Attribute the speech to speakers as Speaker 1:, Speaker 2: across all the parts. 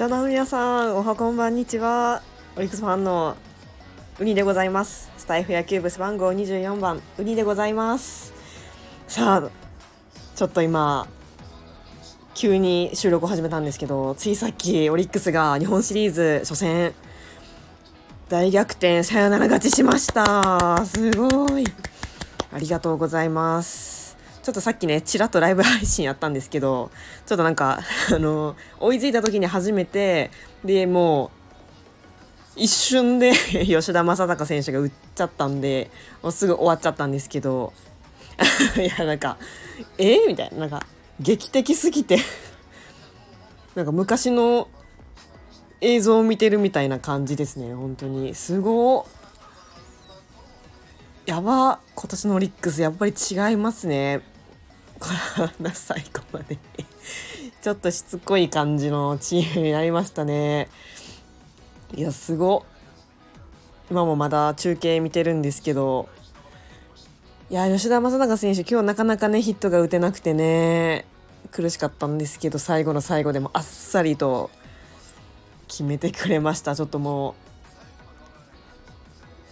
Speaker 1: 茶の皆さんおはこんばんにちは。オリックスファンのウニでございます。スタイフ野球部背番号24番ウニでございます。さあちょっと今急に収録を始めたんですけどついさっきオリックスが日本シリーズ初戦大逆転サヨナラ勝ちしました。すごい。ありがとうございます。ちょっとさっきねちらっとライブ配信やったんですけどちょっとなんか あの追いついた時に初めてでもう一瞬で 吉田正尚選手が打っちゃったんでもうすぐ終わっちゃったんですけど いやなんかえ？ー、みたいななんか劇的すぎてなんか昔の映像を見てるみたいな感じですね本当に。すごやば今年のオリックスやっぱり違いますね。これ最後まで。ちょっとしつこい感じのチームになりましたね。いやすご。今もまだ中継見てるんですけど。いや吉田正尚選手今日なかなかねヒットが打てなくてね。苦しかったんですけど最後の最後でもあっさりと決めてくれました。ちょっとも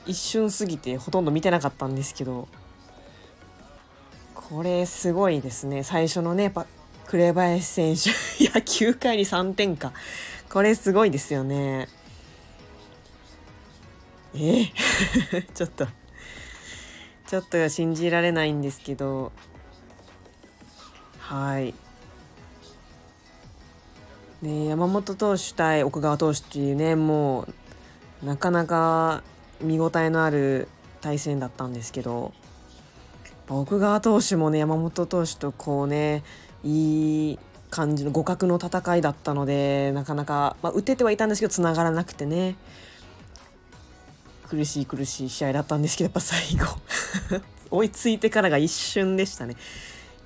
Speaker 1: う一瞬過ぎてほとんど見てなかったんですけど。これすごいですね。最初のね紅林選手いや9回に3点か。これすごいですよね。えー、ちょっとちょっと信じられないんですけど。はい。ね、山本投手対奥川投手っていうねもうなかなか見応えのある対戦だったんですけど。奥川投手もね山本投手とこうねいい感じの互角の戦いだったのでなかなか、まあ、打ててはいたんですけどつながらなくてね。苦しい苦しい試合だったんですけどやっぱ最後。追いついてからが一瞬でしたね。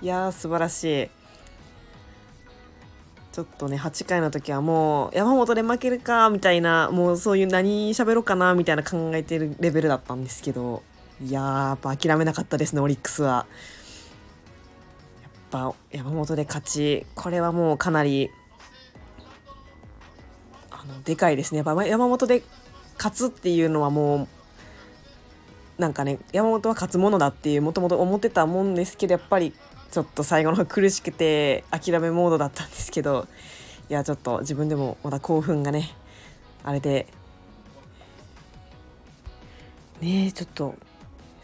Speaker 1: いやー素晴らしい。ちょっとね8回の時はもう山本で負けるかみたいなもうそういう何喋ろうかなみたいな考えてるレベルだったんですけど。いやーやっぱ諦めなかったですねオリックスは。やっぱ山本で勝ちこれはもうかなりあのでかいですねやっぱ山本で勝つっていうのはもうなんかね山本は勝つものだっていうもともと思ってたもんですけどやっぱりちょっと最後の方苦しくて諦めモードだったんですけどいやちょっと自分でもまだ興奮がねあれでねえちょっと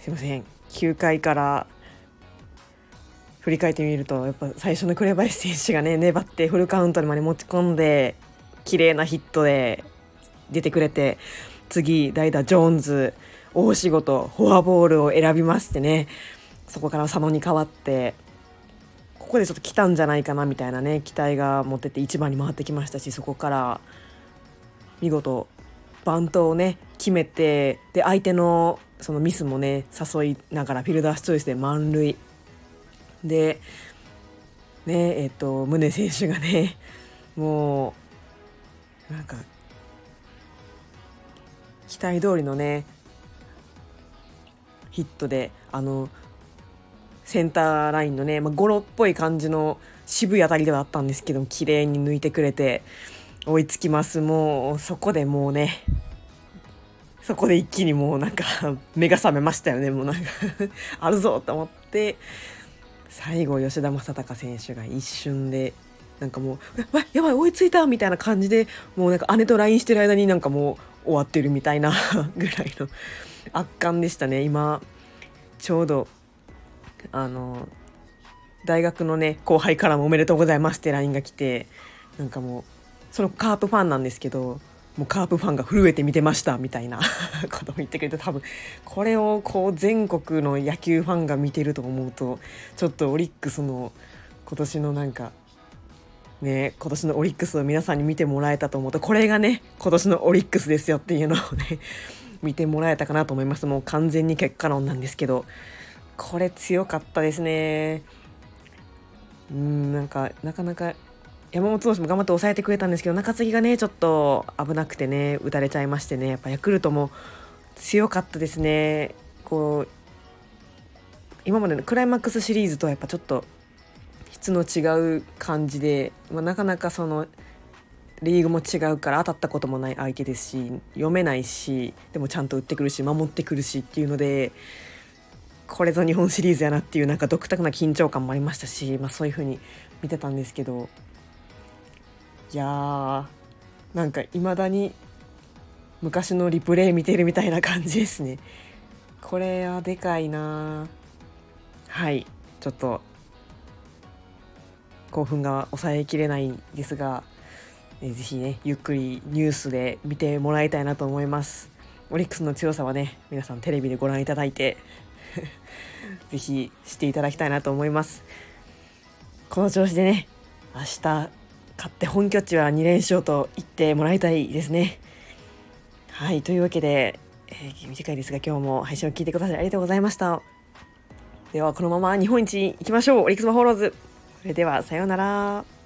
Speaker 1: いません。9回から振り返ってみるとやっぱ最初の紅林選手がね粘ってフルカウントまで持ち込んで綺麗なヒットで出てくれて次代打ジョーンズ大仕事フォアボールを選びましてねそこから佐野に代わってここでちょっと来たんじゃないかなみたいなね期待が持ってて1番に回ってきましたしそこから見事バントをね決めてで相手のそのミスもね誘いながらフィルダースチョイスで満塁。でねえっ、と宗選手がねもうなんか期待通りのねヒットであのセンターラインのね、まあ、ゴロっぽい感じの渋い当たりではあったんですけど綺麗に抜いてくれて追いつきます。もうそこでもうねそこで一気にもうなんか 目が覚めましたよねもうなんか あるぞと思って最後吉田正尚選手が一瞬でなんかもう「わやばい追いついた!」みたいな感じでもうなんか姉と LINE してる間になんかもう終わってるみたいな ぐらいの圧巻でしたね今ちょうどあの大学のね後輩からもおめでとうございますって LINE が来てなんかもうそのカープファンなんですけどもうカープファンが震えて見てましたみたいな。ことを言ってくれて多分。これをこう全国の野球ファンが見てると思うとちょっとオリックスの今年のなんかね今年のオリックスを皆さんに見てもらえたと思うとこれがね今年のオリックスですよっていうのをね 見てもらえたかなと思います。もう完全に結果論なんですけど。これ強かったですね。うんなんかなかなか山本投手も頑張って抑えてくれたんですけど中継ぎがねちょっと危なくてね打たれちゃいましてねやっぱヤクルトも強かったですね。こう今までのクライマックスシリーズとはやっぱちょっと質の違う感じで、まあ、なかなかそのリーグも違うから当たったこともない相手ですし読めないしでもちゃんと打ってくるし守ってくるしっていうのでこれぞ日本シリーズやなっていうなんか独特な緊張感もありましたし、まあ、そういう風に見てたんですけどいやーなんかいまだに昔のリプレイ見てるみたいな感じですね。これはでかいなはい。ちょっと興奮が抑えきれないんですが、えー、ぜひねゆっくりニュースで見てもらいたいなと思います。オリックスの強さはね皆さんテレビでご覧いただいて ぜひしていただきたいなと思います。この調子でね明日勝って本拠地は2連勝と言ってもらいたいですね。はいというわけで、えー、短いですが今日も配信を聞いてくださりありがとうございました。ではこのまま日本一行きましょう。オリックスバフォローズ。それではさようなら。